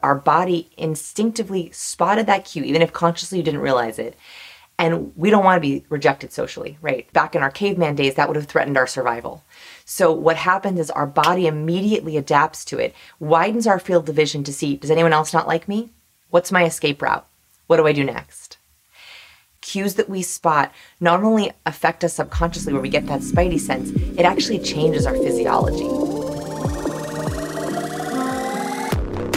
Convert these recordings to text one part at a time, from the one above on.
Our body instinctively spotted that cue, even if consciously you didn't realize it. And we don't want to be rejected socially, right? Back in our caveman days, that would have threatened our survival. So what happens is our body immediately adapts to it, widens our field of vision to see, does anyone else not like me? What's my escape route? What do I do next? Cues that we spot not only affect us subconsciously where we get that spidey sense, it actually changes our physiology.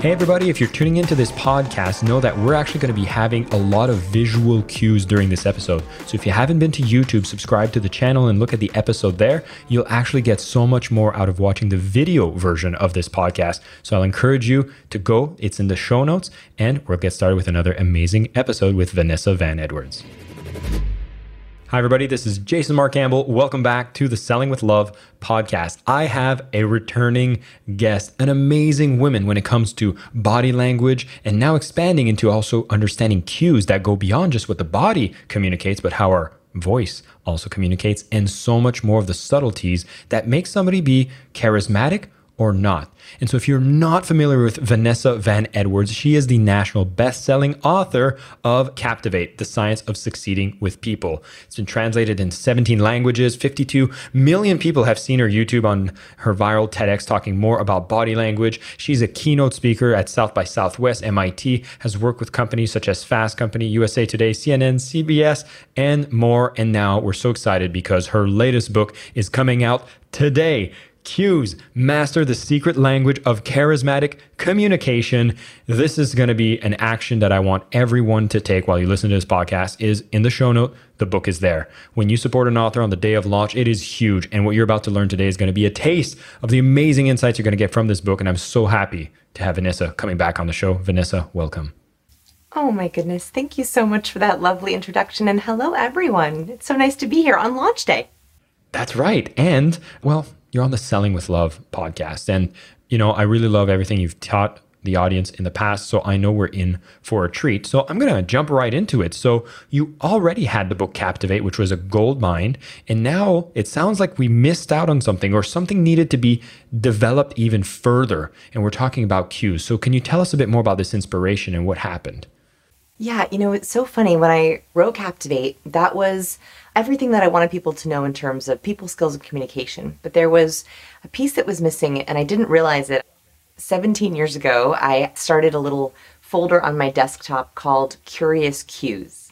Hey, everybody, if you're tuning into this podcast, know that we're actually going to be having a lot of visual cues during this episode. So, if you haven't been to YouTube, subscribe to the channel and look at the episode there. You'll actually get so much more out of watching the video version of this podcast. So, I'll encourage you to go, it's in the show notes, and we'll get started with another amazing episode with Vanessa Van Edwards. Hi, everybody. This is Jason Mark Campbell. Welcome back to the Selling with Love podcast. I have a returning guest, an amazing woman when it comes to body language, and now expanding into also understanding cues that go beyond just what the body communicates, but how our voice also communicates, and so much more of the subtleties that make somebody be charismatic or not. And so, if you're not familiar with Vanessa Van Edwards, she is the national best selling author of Captivate, The Science of Succeeding with People. It's been translated in 17 languages. 52 million people have seen her YouTube on her viral TEDx talking more about body language. She's a keynote speaker at South by Southwest, MIT, has worked with companies such as Fast Company, USA Today, CNN, CBS, and more. And now we're so excited because her latest book is coming out today. Cues, master the secret language of charismatic communication. This is going to be an action that I want everyone to take while you listen to this podcast is in the show note. The book is there. When you support an author on the day of launch, it is huge. And what you're about to learn today is going to be a taste of the amazing insights you're going to get from this book. And I'm so happy to have Vanessa coming back on the show. Vanessa, welcome. Oh my goodness. Thank you so much for that lovely introduction. And hello, everyone. It's so nice to be here on launch day. That's right. And, well, you're on the Selling with Love podcast. And, you know, I really love everything you've taught the audience in the past. So I know we're in for a treat. So I'm going to jump right into it. So you already had the book Captivate, which was a gold mine. And now it sounds like we missed out on something or something needed to be developed even further. And we're talking about cues. So can you tell us a bit more about this inspiration and what happened? Yeah, you know, it's so funny. When I wrote Captivate, that was everything that I wanted people to know in terms of people skills and communication. But there was a piece that was missing, and I didn't realize it. 17 years ago, I started a little folder on my desktop called Curious Cues.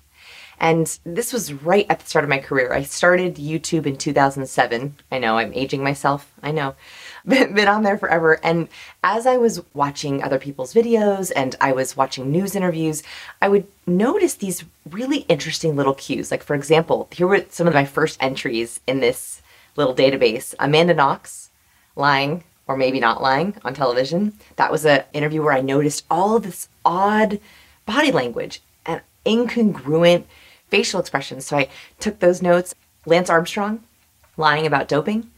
And this was right at the start of my career. I started YouTube in 2007. I know I'm aging myself. I know been, on there forever. And as I was watching other people's videos and I was watching news interviews, I would notice these really interesting little cues. Like, for example, here were some of my first entries in this little database Amanda Knox lying or maybe not lying on television. That was an interview where I noticed all this odd body language and incongruent facial expressions. So I took those notes. Lance Armstrong lying about doping.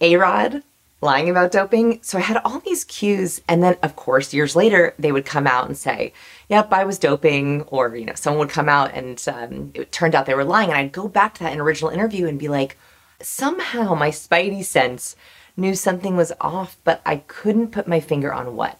A Rod lying about doping. So I had all these cues. And then, of course, years later, they would come out and say, Yep, I was doping. Or, you know, someone would come out and um, it turned out they were lying. And I'd go back to that original interview and be like, Somehow my spidey sense knew something was off, but I couldn't put my finger on what.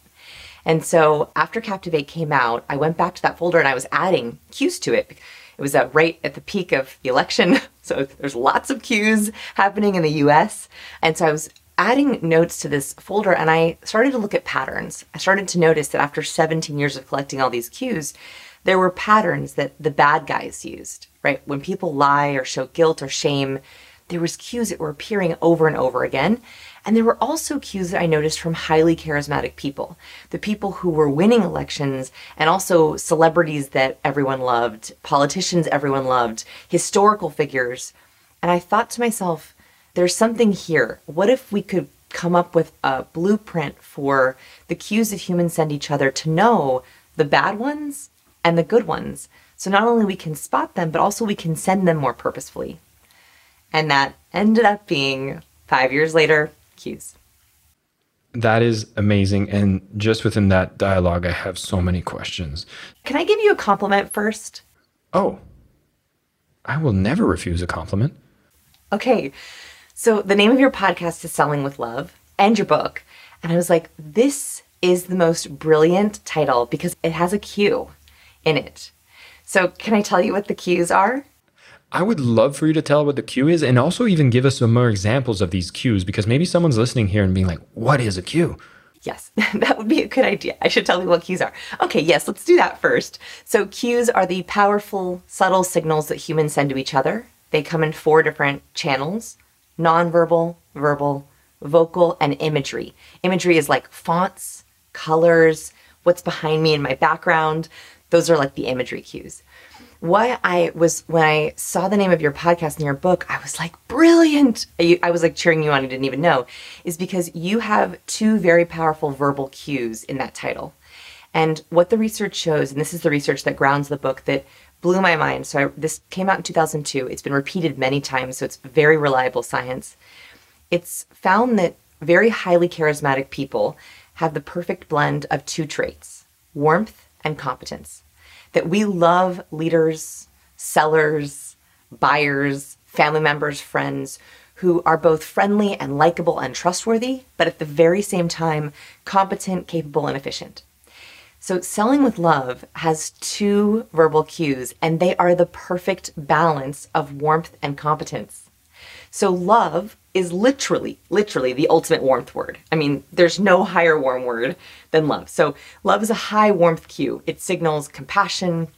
And so after Captivate came out, I went back to that folder and I was adding cues to it. It was uh, right at the peak of the election. So there's lots of cues happening in the US. And so I was adding notes to this folder and I started to look at patterns. I started to notice that after 17 years of collecting all these cues, there were patterns that the bad guys used, right? When people lie or show guilt or shame, there was cues that were appearing over and over again. And there were also cues that I noticed from highly charismatic people, the people who were winning elections and also celebrities that everyone loved, politicians everyone loved, historical figures. And I thought to myself, there's something here. What if we could come up with a blueprint for the cues that humans send each other to know the bad ones and the good ones? So not only we can spot them, but also we can send them more purposefully. And that ended up being five years later, cues. That is amazing. And just within that dialogue, I have so many questions. Can I give you a compliment first? Oh, I will never refuse a compliment. Okay. So the name of your podcast is Selling with Love and your book. And I was like, this is the most brilliant title because it has a cue in it. So can I tell you what the cues are? I would love for you to tell what the cue is and also even give us some more examples of these cues because maybe someone's listening here and being like, what is a cue? Yes, that would be a good idea. I should tell you what cues are. Okay, yes, let's do that first. So, cues are the powerful, subtle signals that humans send to each other. They come in four different channels nonverbal, verbal, vocal, and imagery. Imagery is like fonts, colors, what's behind me in my background. Those are like the imagery cues why I was when I saw the name of your podcast and your book, I was like, brilliant. I was like cheering you on. I didn't even know, is because you have two very powerful verbal cues in that title. And what the research shows, and this is the research that grounds the book that blew my mind. So I, this came out in 2002. It's been repeated many times, so it's very reliable science. It's found that very highly charismatic people have the perfect blend of two traits warmth and competence that we love leaders, sellers, buyers, family members, friends who are both friendly and likable and trustworthy, but at the very same time, competent, capable, and efficient. So, selling with love has two verbal cues, and they are the perfect balance of warmth and competence. So, love is literally, literally the ultimate warmth word. I mean, there's no higher warm word than love. So, love is a high warmth cue. It signals compassion,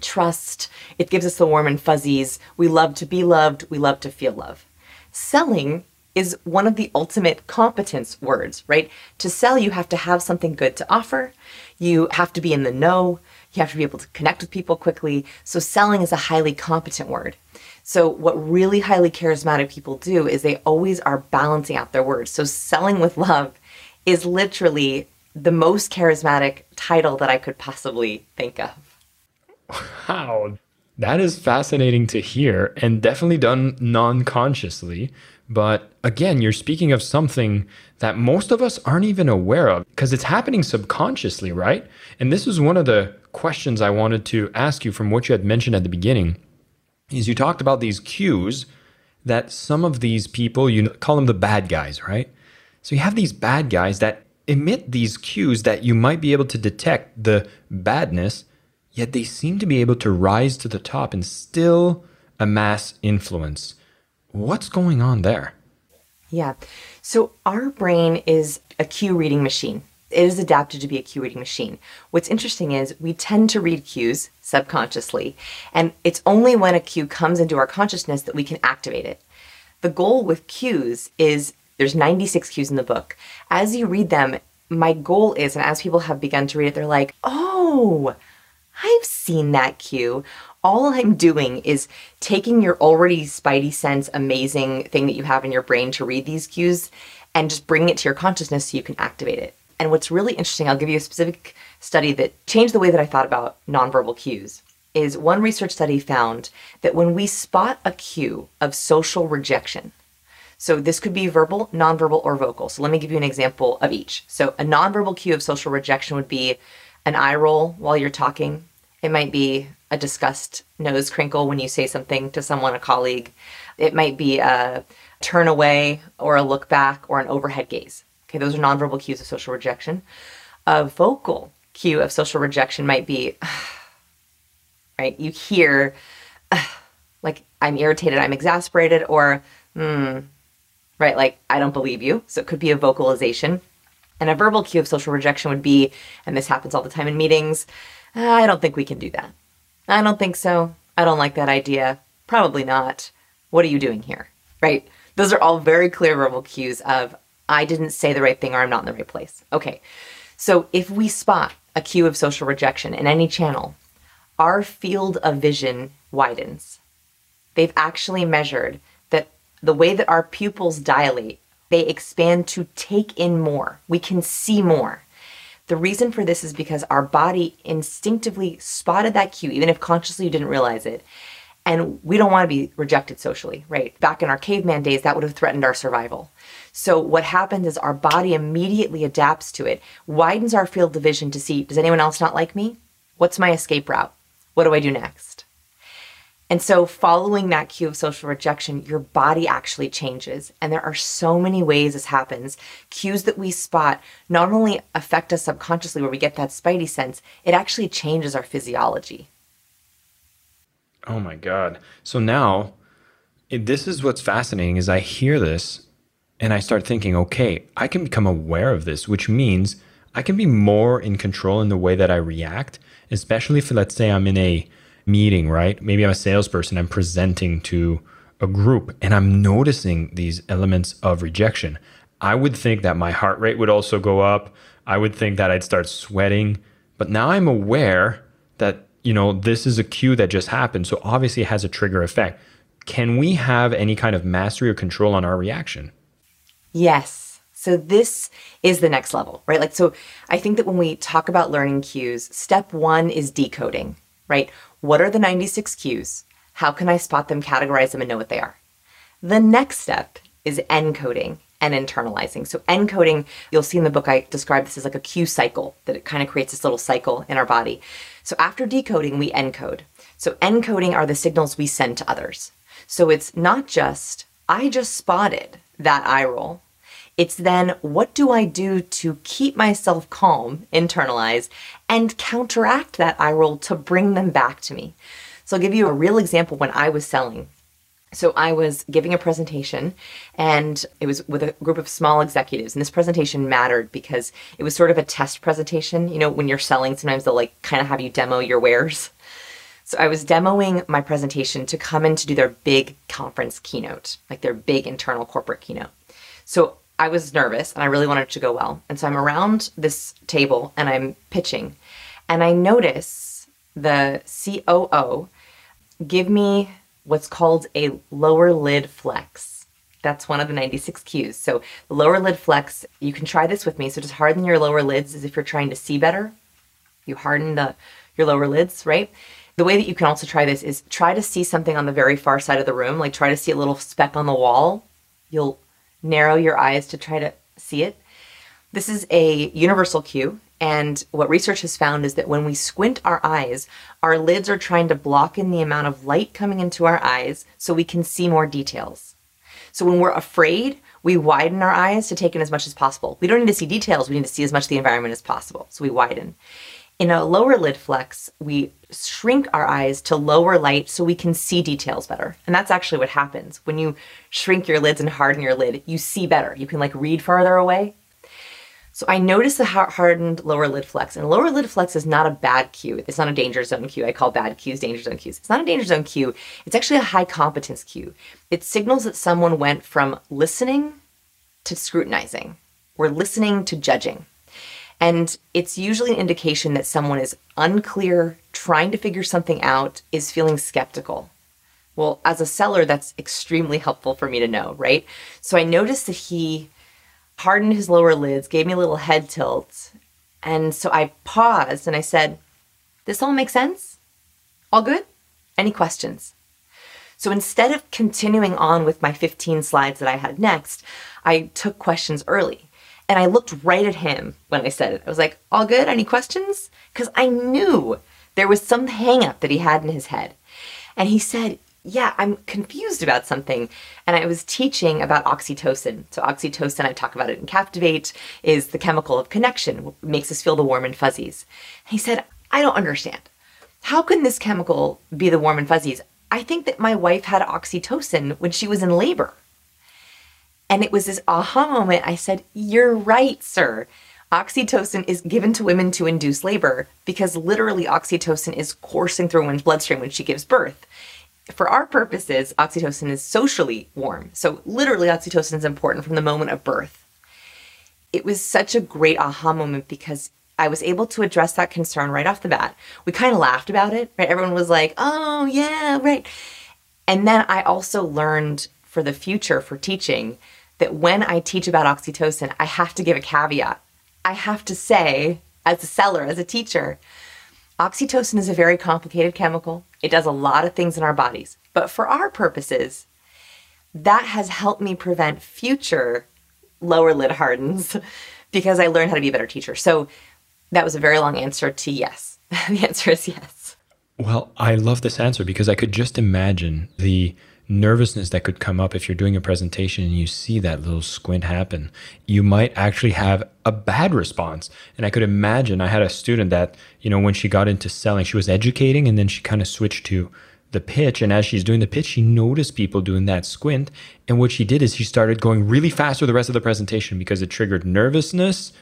trust, it gives us the warm and fuzzies. We love to be loved, we love to feel love. Selling is one of the ultimate competence words, right? To sell, you have to have something good to offer, you have to be in the know, you have to be able to connect with people quickly. So, selling is a highly competent word. So, what really highly charismatic people do is they always are balancing out their words. So, selling with love is literally the most charismatic title that I could possibly think of. Wow. That is fascinating to hear and definitely done non consciously. But again, you're speaking of something that most of us aren't even aware of because it's happening subconsciously, right? And this is one of the questions I wanted to ask you from what you had mentioned at the beginning is you talked about these cues that some of these people, you call them the bad guys, right? So you have these bad guys that emit these cues that you might be able to detect the badness, yet they seem to be able to rise to the top and still amass influence. What's going on there? Yeah. So our brain is a cue reading machine it is adapted to be a cue reading machine. What's interesting is we tend to read cues subconsciously, and it's only when a cue comes into our consciousness that we can activate it. The goal with cues is there's 96 cues in the book. As you read them, my goal is, and as people have begun to read it, they're like, oh, I've seen that cue. All I'm doing is taking your already spidey sense, amazing thing that you have in your brain to read these cues and just bringing it to your consciousness so you can activate it. And what's really interesting, I'll give you a specific study that changed the way that I thought about nonverbal cues. Is one research study found that when we spot a cue of social rejection, so this could be verbal, nonverbal, or vocal. So let me give you an example of each. So a nonverbal cue of social rejection would be an eye roll while you're talking. It might be a disgust nose crinkle when you say something to someone, a colleague. It might be a turn away or a look back or an overhead gaze. Okay, those are nonverbal cues of social rejection. A vocal cue of social rejection might be, right? You hear, like, I'm irritated, I'm exasperated, or, hmm, right? Like, I don't believe you. So it could be a vocalization. And a verbal cue of social rejection would be, and this happens all the time in meetings, I don't think we can do that. I don't think so. I don't like that idea. Probably not. What are you doing here? Right? Those are all very clear verbal cues of I didn't say the right thing or I'm not in the right place. Okay. So if we spot a cue of social rejection in any channel, our field of vision widens. They've actually measured that the way that our pupils dilate, they expand to take in more. We can see more. The reason for this is because our body instinctively spotted that cue, even if consciously you didn't realize it. And we don't want to be rejected socially, right? Back in our caveman days, that would have threatened our survival. So what happens is our body immediately adapts to it, widens our field of vision to see, does anyone else not like me? What's my escape route? What do I do next? And so, following that cue of social rejection, your body actually changes. And there are so many ways this happens. Cues that we spot not only affect us subconsciously, where we get that spidey sense, it actually changes our physiology. Oh my God. So now, this is what's fascinating is I hear this and I start thinking, okay, I can become aware of this, which means I can be more in control in the way that I react, especially if, let's say, I'm in a meeting, right? Maybe I'm a salesperson, I'm presenting to a group and I'm noticing these elements of rejection. I would think that my heart rate would also go up. I would think that I'd start sweating. But now I'm aware that, you know, this is a cue that just happened. So obviously it has a trigger effect. Can we have any kind of mastery or control on our reaction? Yes. So this is the next level, right? Like, so I think that when we talk about learning cues, step one is decoding, right? What are the 96 cues? How can I spot them, categorize them, and know what they are? The next step is encoding and internalizing. So encoding, you'll see in the book I describe this as like a cue cycle, that it kind of creates this little cycle in our body. So after decoding, we encode. So encoding are the signals we send to others. So it's not just, I just spotted that eye roll. It's then what do I do to keep myself calm, internalize, and counteract that eye roll to bring them back to me. So I'll give you a real example when I was selling. So I was giving a presentation and it was with a group of small executives. And this presentation mattered because it was sort of a test presentation. You know, when you're selling, sometimes they'll like kind of have you demo your wares. So I was demoing my presentation to come in to do their big conference keynote, like their big internal corporate keynote. So I was nervous and I really wanted it to go well. And so I'm around this table and I'm pitching. And I notice the COO give me what's called a lower lid flex. That's one of the 96 cues. So lower lid flex, you can try this with me. So just harden your lower lids as if you're trying to see better. You harden the your lower lids, right? The way that you can also try this is try to see something on the very far side of the room, like try to see a little speck on the wall. You'll narrow your eyes to try to see it. This is a universal cue. And what research has found is that when we squint our eyes, our lids are trying to block in the amount of light coming into our eyes so we can see more details. So when we're afraid, we widen our eyes to take in as much as possible. We don't need to see details, we need to see as much of the environment as possible. So we widen. In a lower lid flex, we shrink our eyes to lower light so we can see details better. And that's actually what happens. When you shrink your lids and harden your lid, you see better. You can like read farther away. So I noticed the hardened lower lid flex. And lower lid flex is not a bad cue. It's not a danger zone cue. I call bad cues danger zone cues. It's not a danger zone cue. It's actually a high competence cue. It signals that someone went from listening to scrutinizing. We're listening to judging. And it's usually an indication that someone is unclear, trying to figure something out, is feeling skeptical. Well, as a seller, that's extremely helpful for me to know, right? So I noticed that he hardened his lower lids, gave me a little head tilt. And so I paused and I said, This all makes sense? All good? Any questions? So instead of continuing on with my 15 slides that I had next, I took questions early. And I looked right at him when I said it. I was like, all good? Any questions? Because I knew there was some hangup that he had in his head. And he said, yeah, I'm confused about something. And I was teaching about oxytocin. So, oxytocin, I talk about it in Captivate, is the chemical of connection, makes us feel the warm and fuzzies. And he said, I don't understand. How can this chemical be the warm and fuzzies? I think that my wife had oxytocin when she was in labor. And it was this aha moment. I said, You're right, sir. Oxytocin is given to women to induce labor because literally oxytocin is coursing through a woman's bloodstream when she gives birth. For our purposes, oxytocin is socially warm. So, literally, oxytocin is important from the moment of birth. It was such a great aha moment because I was able to address that concern right off the bat. We kind of laughed about it, right? Everyone was like, oh, yeah, right. And then I also learned for the future for teaching that when I teach about oxytocin, I have to give a caveat. I have to say, as a seller, as a teacher, oxytocin is a very complicated chemical. It does a lot of things in our bodies. But for our purposes, that has helped me prevent future lower lid hardens because I learned how to be a better teacher. So that was a very long answer to yes. the answer is yes. Well, I love this answer because I could just imagine the nervousness that could come up if you're doing a presentation and you see that little squint happen. You might actually have a bad response. And I could imagine I had a student that, you know, when she got into selling, she was educating and then she kind of switched to the pitch. And as she's doing the pitch, she noticed people doing that squint. And what she did is she started going really fast for the rest of the presentation because it triggered nervousness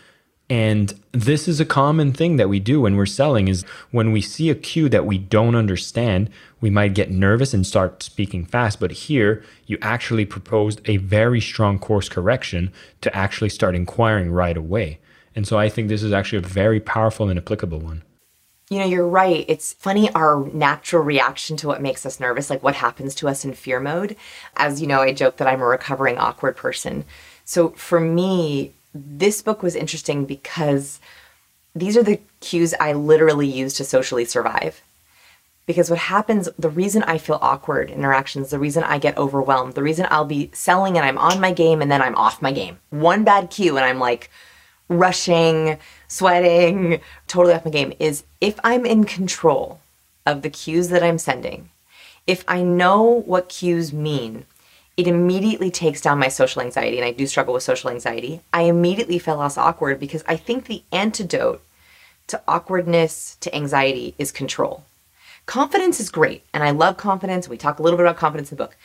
and this is a common thing that we do when we're selling is when we see a cue that we don't understand, we might get nervous and start speaking fast. But here you actually proposed a very strong course correction to actually start inquiring right away. And so I think this is actually a very powerful and applicable one. You know, you're right. It's funny our natural reaction to what makes us nervous, like what happens to us in fear mode. As you know, I joke that I'm a recovering awkward person. So for me, this book was interesting because these are the cues I literally use to socially survive. Because what happens, the reason I feel awkward interactions, the reason I get overwhelmed, the reason I'll be selling and I'm on my game and then I'm off my game. One bad cue and I'm like rushing, sweating, totally off my game is if I'm in control of the cues that I'm sending, if I know what cues mean, it immediately takes down my social anxiety, and I do struggle with social anxiety. I immediately feel less awkward because I think the antidote to awkwardness, to anxiety, is control. Confidence is great, and I love confidence. We talk a little bit about confidence in the book,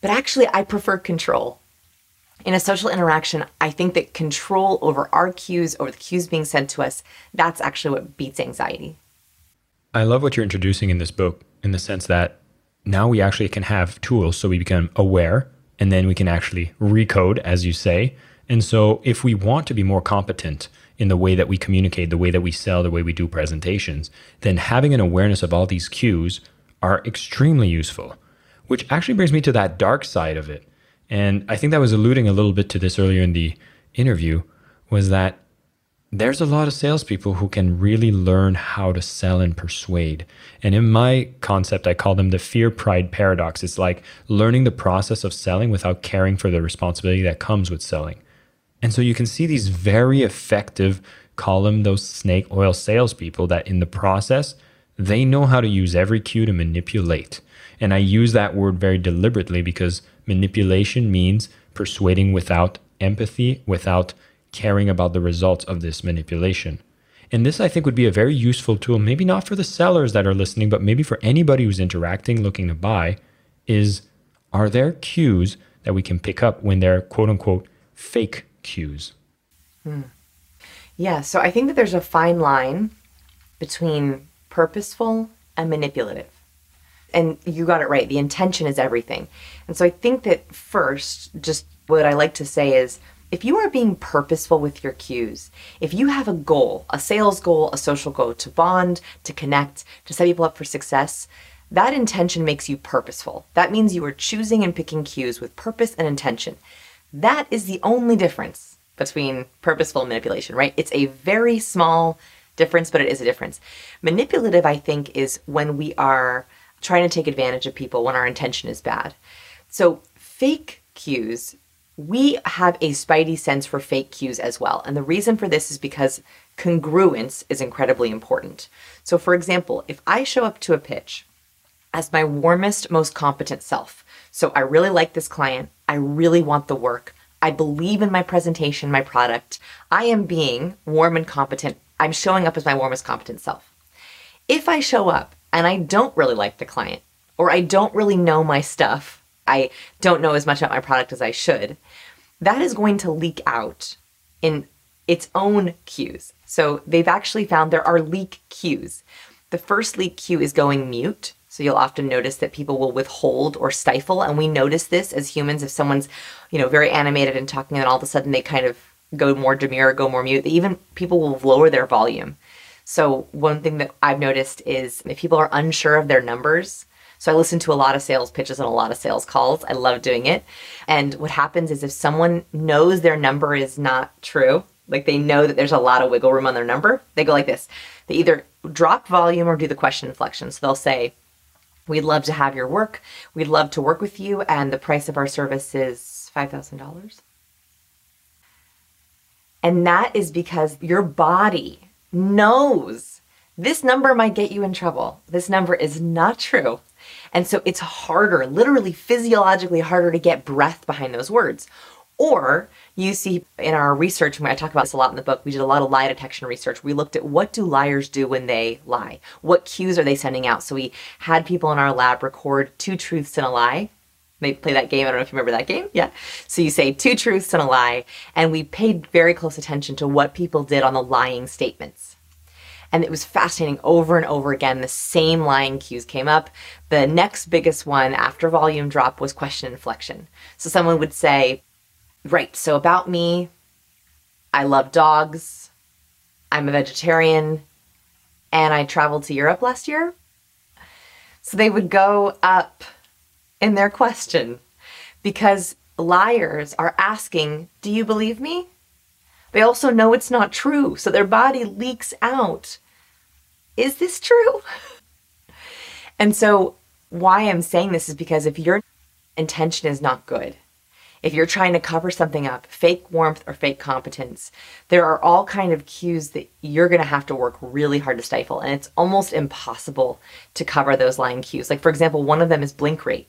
but actually, I prefer control. In a social interaction, I think that control over our cues, over the cues being sent to us, that's actually what beats anxiety. I love what you're introducing in this book in the sense that now we actually can have tools so we become aware and then we can actually recode, as you say. And so, if we want to be more competent in the way that we communicate, the way that we sell, the way we do presentations, then having an awareness of all these cues are extremely useful, which actually brings me to that dark side of it. And I think that was alluding a little bit to this earlier in the interview was that there's a lot of salespeople who can really learn how to sell and persuade. And in my concept, I call them the fear pride paradox. It's like learning the process of selling without caring for the responsibility that comes with selling. And so you can see these very effective, call them those snake oil salespeople that in the process, they know how to use every cue to manipulate. And I use that word very deliberately because manipulation means persuading without empathy, without caring about the results of this manipulation. And this, I think, would be a very useful tool, maybe not for the sellers that are listening, but maybe for anybody who's interacting, looking to buy, is are there cues that we can pick up when they're quote unquote fake cues? Hmm. Yeah, so I think that there's a fine line between purposeful and manipulative. And you got it right. The intention is everything. And so I think that first, just what I like to say is if you are being purposeful with your cues, if you have a goal, a sales goal, a social goal to bond, to connect, to set people up for success, that intention makes you purposeful. That means you are choosing and picking cues with purpose and intention. That is the only difference between purposeful manipulation, right? It's a very small difference, but it is a difference. Manipulative, I think, is when we are trying to take advantage of people when our intention is bad. So, fake cues we have a spidey sense for fake cues as well. And the reason for this is because congruence is incredibly important. So, for example, if I show up to a pitch as my warmest, most competent self, so I really like this client, I really want the work, I believe in my presentation, my product, I am being warm and competent, I'm showing up as my warmest, competent self. If I show up and I don't really like the client, or I don't really know my stuff, I don't know as much about my product as I should, that is going to leak out in its own cues. So they've actually found there are leak cues. The first leak cue is going mute. So you'll often notice that people will withhold or stifle. And we notice this as humans if someone's, you know, very animated and talking, and all of a sudden they kind of go more demure, go more mute. Even people will lower their volume. So one thing that I've noticed is if people are unsure of their numbers, so I listen to a lot of sales pitches and a lot of sales calls. I love doing it. And what happens is if someone knows their number is not true, like they know that there's a lot of wiggle room on their number, they go like this. They either drop volume or do the question inflection. So they'll say, We'd love to have your work. We'd love to work with you. And the price of our service is $5,000. And that is because your body knows this number might get you in trouble. This number is not true. And so it's harder, literally physiologically harder to get breath behind those words. Or you see in our research, and I talk about this a lot in the book, we did a lot of lie detection research. We looked at what do liars do when they lie? What cues are they sending out? So we had people in our lab record two truths and a lie. They play that game. I don't know if you remember that game. Yeah. So you say two truths and a lie. And we paid very close attention to what people did on the lying statements. And it was fascinating over and over again. The same lying cues came up. The next biggest one after volume drop was question inflection. So someone would say, Right. So about me, I love dogs. I'm a vegetarian. And I traveled to Europe last year. So they would go up in their question because liars are asking, Do you believe me? They also know it's not true. So their body leaks out. Is this true? and so, why I'm saying this is because if your intention is not good, if you're trying to cover something up, fake warmth or fake competence, there are all kind of cues that you're going to have to work really hard to stifle and it's almost impossible to cover those lying cues. Like for example, one of them is blink rate.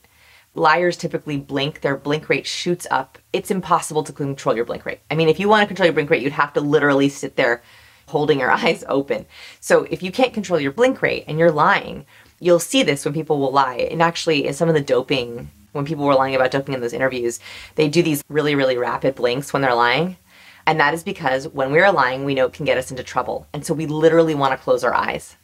Liars typically blink, their blink rate shoots up. It's impossible to control your blink rate. I mean, if you want to control your blink rate, you'd have to literally sit there holding your eyes open. So if you can't control your blink rate and you're lying, you'll see this when people will lie. And actually, in some of the doping when people were lying about doping in those interviews, they do these really, really rapid blinks when they're lying. And that is because when we are lying, we know it can get us into trouble. And so we literally want to close our eyes.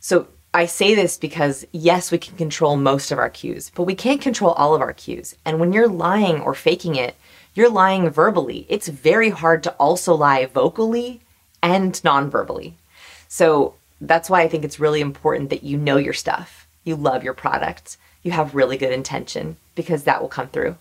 So I say this because yes, we can control most of our cues, but we can't control all of our cues. And when you're lying or faking it, you're lying verbally. It's very hard to also lie vocally and non verbally. So that's why I think it's really important that you know your stuff, you love your product, you have really good intention because that will come through.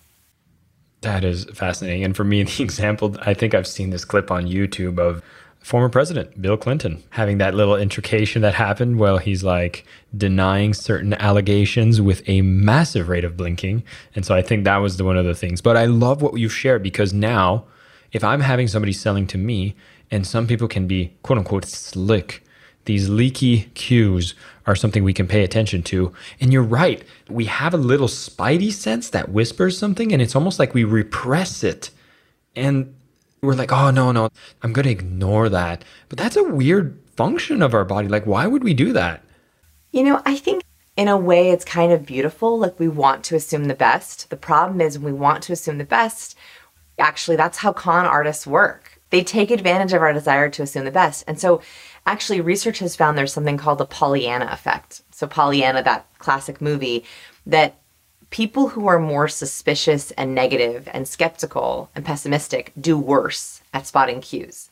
That is fascinating. And for me, the example, I think I've seen this clip on YouTube of former president Bill Clinton having that little intrication that happened while he's like denying certain allegations with a massive rate of blinking. And so I think that was the, one of the things. But I love what you shared because now, if I'm having somebody selling to me, and some people can be quote unquote slick these leaky cues are something we can pay attention to. And you're right, we have a little spidey sense that whispers something, and it's almost like we repress it. And we're like, oh, no, no, I'm going to ignore that. But that's a weird function of our body. Like, why would we do that? You know, I think in a way it's kind of beautiful. Like, we want to assume the best. The problem is, when we want to assume the best, actually, that's how con artists work. They take advantage of our desire to assume the best. And so actually research has found there's something called the Pollyanna effect. So Pollyanna, that classic movie, that people who are more suspicious and negative and skeptical and pessimistic do worse at spotting cues.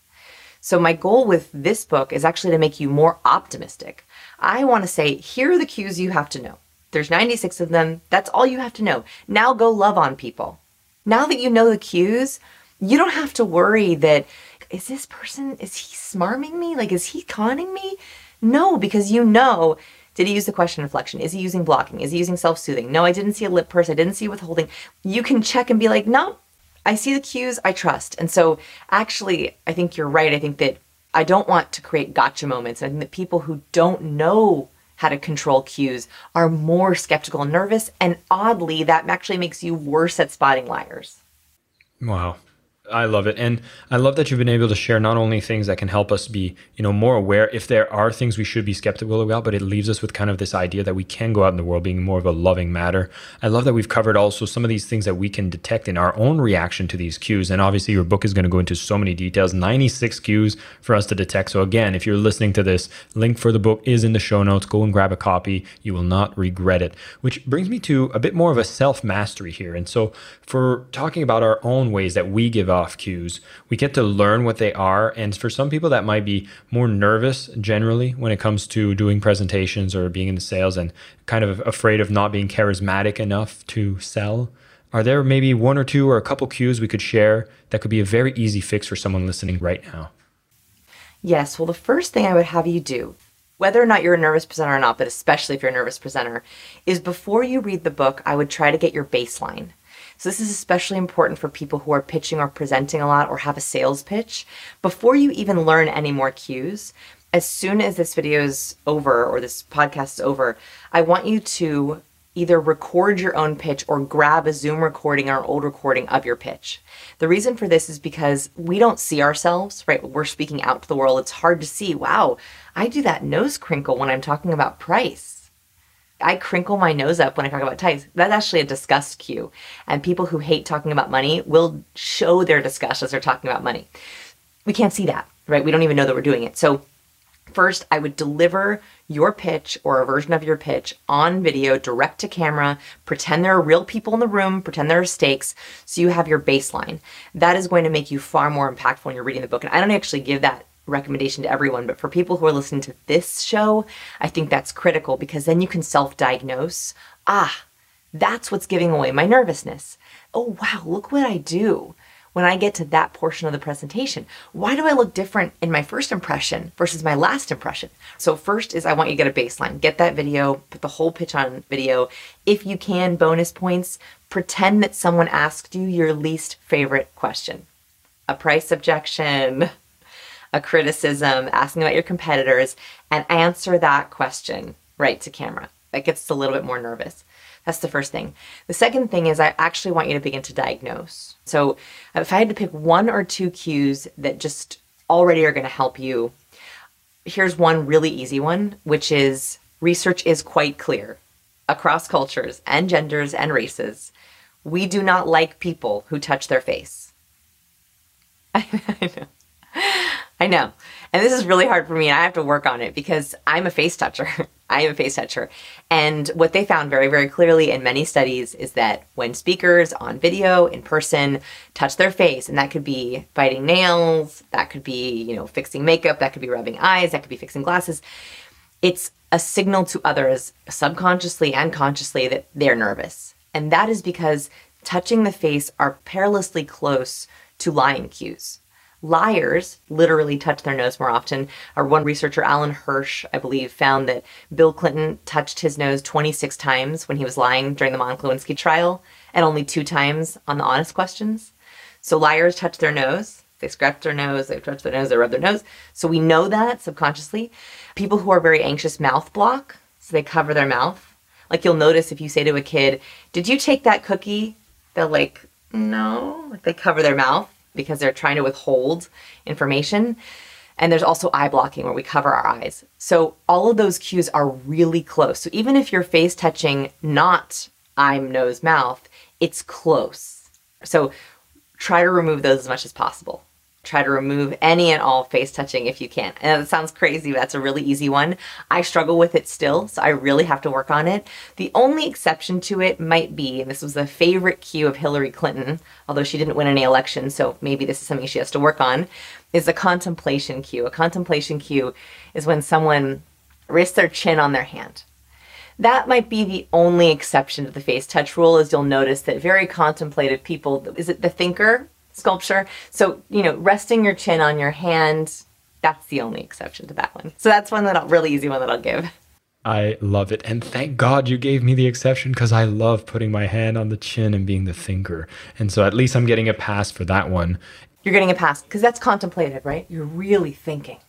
So my goal with this book is actually to make you more optimistic. I want to say, here are the cues you have to know. There's 96 of them. That's all you have to know. Now go love on people. Now that you know the cues, you don't have to worry that is this person, is he smarming me? Like, is he conning me? No, because you know, did he use the question inflection? Is he using blocking? Is he using self soothing? No, I didn't see a lip purse. I didn't see withholding. You can check and be like, no, I see the cues, I trust. And so, actually, I think you're right. I think that I don't want to create gotcha moments. I think that people who don't know how to control cues are more skeptical and nervous. And oddly, that actually makes you worse at spotting liars. Wow. I love it. And I love that you've been able to share not only things that can help us be, you know, more aware if there are things we should be skeptical about, but it leaves us with kind of this idea that we can go out in the world being more of a loving matter. I love that we've covered also some of these things that we can detect in our own reaction to these cues. And obviously your book is going to go into so many details, 96 cues for us to detect. So again, if you're listening to this, link for the book is in the show notes. Go and grab a copy. You will not regret it. Which brings me to a bit more of a self-mastery here. And so for talking about our own ways that we give off cues. We get to learn what they are. And for some people, that might be more nervous generally when it comes to doing presentations or being in the sales and kind of afraid of not being charismatic enough to sell. Are there maybe one or two or a couple cues we could share that could be a very easy fix for someone listening right now? Yes. Well, the first thing I would have you do, whether or not you're a nervous presenter or not, but especially if you're a nervous presenter, is before you read the book, I would try to get your baseline. So, this is especially important for people who are pitching or presenting a lot or have a sales pitch. Before you even learn any more cues, as soon as this video is over or this podcast is over, I want you to either record your own pitch or grab a Zoom recording or an old recording of your pitch. The reason for this is because we don't see ourselves, right? We're speaking out to the world. It's hard to see, wow, I do that nose crinkle when I'm talking about price. I crinkle my nose up when I talk about price. That's actually a disgust cue. And people who hate talking about money will show their disgust as they're talking about money. We can't see that, right? We don't even know that we're doing it. So First, I would deliver your pitch or a version of your pitch on video, direct to camera, pretend there are real people in the room, pretend there are stakes, so you have your baseline. That is going to make you far more impactful when you're reading the book. And I don't actually give that recommendation to everyone, but for people who are listening to this show, I think that's critical because then you can self diagnose. Ah, that's what's giving away my nervousness. Oh, wow, look what I do when I get to that portion of the presentation. Why do I look different in my first impression versus my last impression? So, first is I want you to get a baseline, get that video, put the whole pitch on video. If you can, bonus points, pretend that someone asked you your least favorite question a price objection, a criticism, asking about your competitors, and answer that question right to camera. That gets us a little bit more nervous. That's the first thing. The second thing is I actually want you to begin to diagnose. So if I had to pick one or two cues that just already are going to help you, here's one really easy one, which is research is quite clear across cultures and genders and races. We do not like people who touch their face. I know. I know. And this is really hard for me. And I have to work on it because I'm a face toucher. I am a face toucher. And what they found very, very clearly in many studies is that when speakers on video, in person, touch their face, and that could be biting nails, that could be, you know, fixing makeup, that could be rubbing eyes, that could be fixing glasses, it's a signal to others subconsciously and consciously that they're nervous. And that is because touching the face are perilously close to lying cues. Liars literally touch their nose more often. Our one researcher, Alan Hirsch, I believe, found that Bill Clinton touched his nose 26 times when he was lying during the Monica Lewinsky trial and only two times on the honest questions. So liars touch their nose. They scratch their nose, they touch their nose, they rub their nose. So we know that subconsciously. People who are very anxious mouth block, so they cover their mouth. Like you'll notice if you say to a kid, Did you take that cookie? They'll like, No. Like they cover their mouth because they're trying to withhold information. And there's also eye blocking where we cover our eyes. So all of those cues are really close. So even if you're face touching not eye, nose, mouth, it's close. So try to remove those as much as possible try to remove any and all face touching if you can. And that sounds crazy, but that's a really easy one. I struggle with it still, so I really have to work on it. The only exception to it might be, and this was a favorite cue of Hillary Clinton, although she didn't win any elections, so maybe this is something she has to work on, is a contemplation cue. A contemplation cue is when someone rests their chin on their hand. That might be the only exception to the face touch rule, as you'll notice that very contemplative people, is it the thinker sculpture. So, you know, resting your chin on your hand, that's the only exception to that one. So that's one that I'll really easy one that I'll give. I love it. And thank God you gave me the exception because I love putting my hand on the chin and being the thinker. And so at least I'm getting a pass for that one. You're getting a pass because that's contemplated, right? You're really thinking.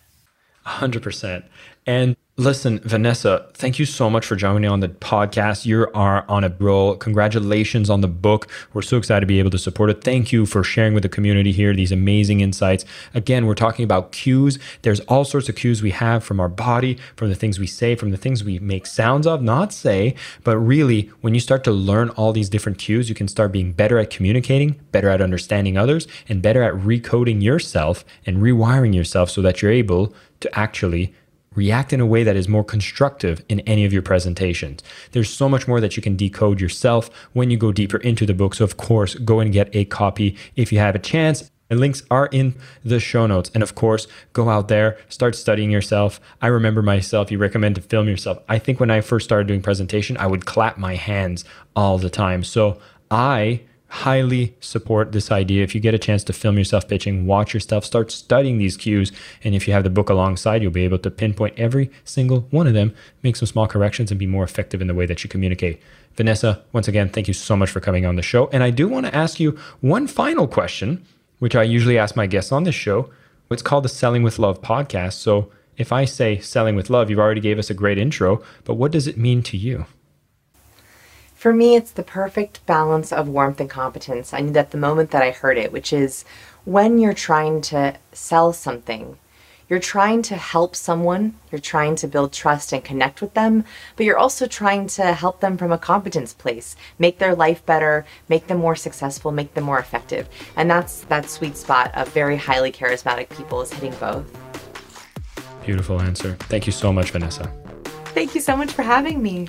100%. And Listen, Vanessa, thank you so much for joining me on the podcast. You are on a roll. Congratulations on the book. We're so excited to be able to support it. Thank you for sharing with the community here these amazing insights. Again, we're talking about cues. There's all sorts of cues we have from our body, from the things we say, from the things we make sounds of, not say, but really, when you start to learn all these different cues, you can start being better at communicating, better at understanding others, and better at recoding yourself and rewiring yourself so that you're able to actually react in a way that is more constructive in any of your presentations. There's so much more that you can decode yourself when you go deeper into the book. So, of course, go and get a copy if you have a chance. And links are in the show notes. And of course, go out there, start studying yourself. I remember myself, you recommend to film yourself. I think when I first started doing presentation, I would clap my hands all the time. So I highly support this idea. If you get a chance to film yourself pitching, watch your stuff, start studying these cues. And if you have the book alongside, you'll be able to pinpoint every single one of them, make some small corrections, and be more effective in the way that you communicate. Vanessa, once again, thank you so much for coming on the show. And I do want to ask you one final question, which I usually ask my guests on this show. It's called the Selling with Love podcast. So if I say selling with love, you've already gave us a great intro, but what does it mean to you? For me, it's the perfect balance of warmth and competence. I knew that the moment that I heard it, which is when you're trying to sell something, you're trying to help someone, you're trying to build trust and connect with them, but you're also trying to help them from a competence place, make their life better, make them more successful, make them more effective. And that's that sweet spot of very highly charismatic people is hitting both. Beautiful answer. Thank you so much, Vanessa. Thank you so much for having me.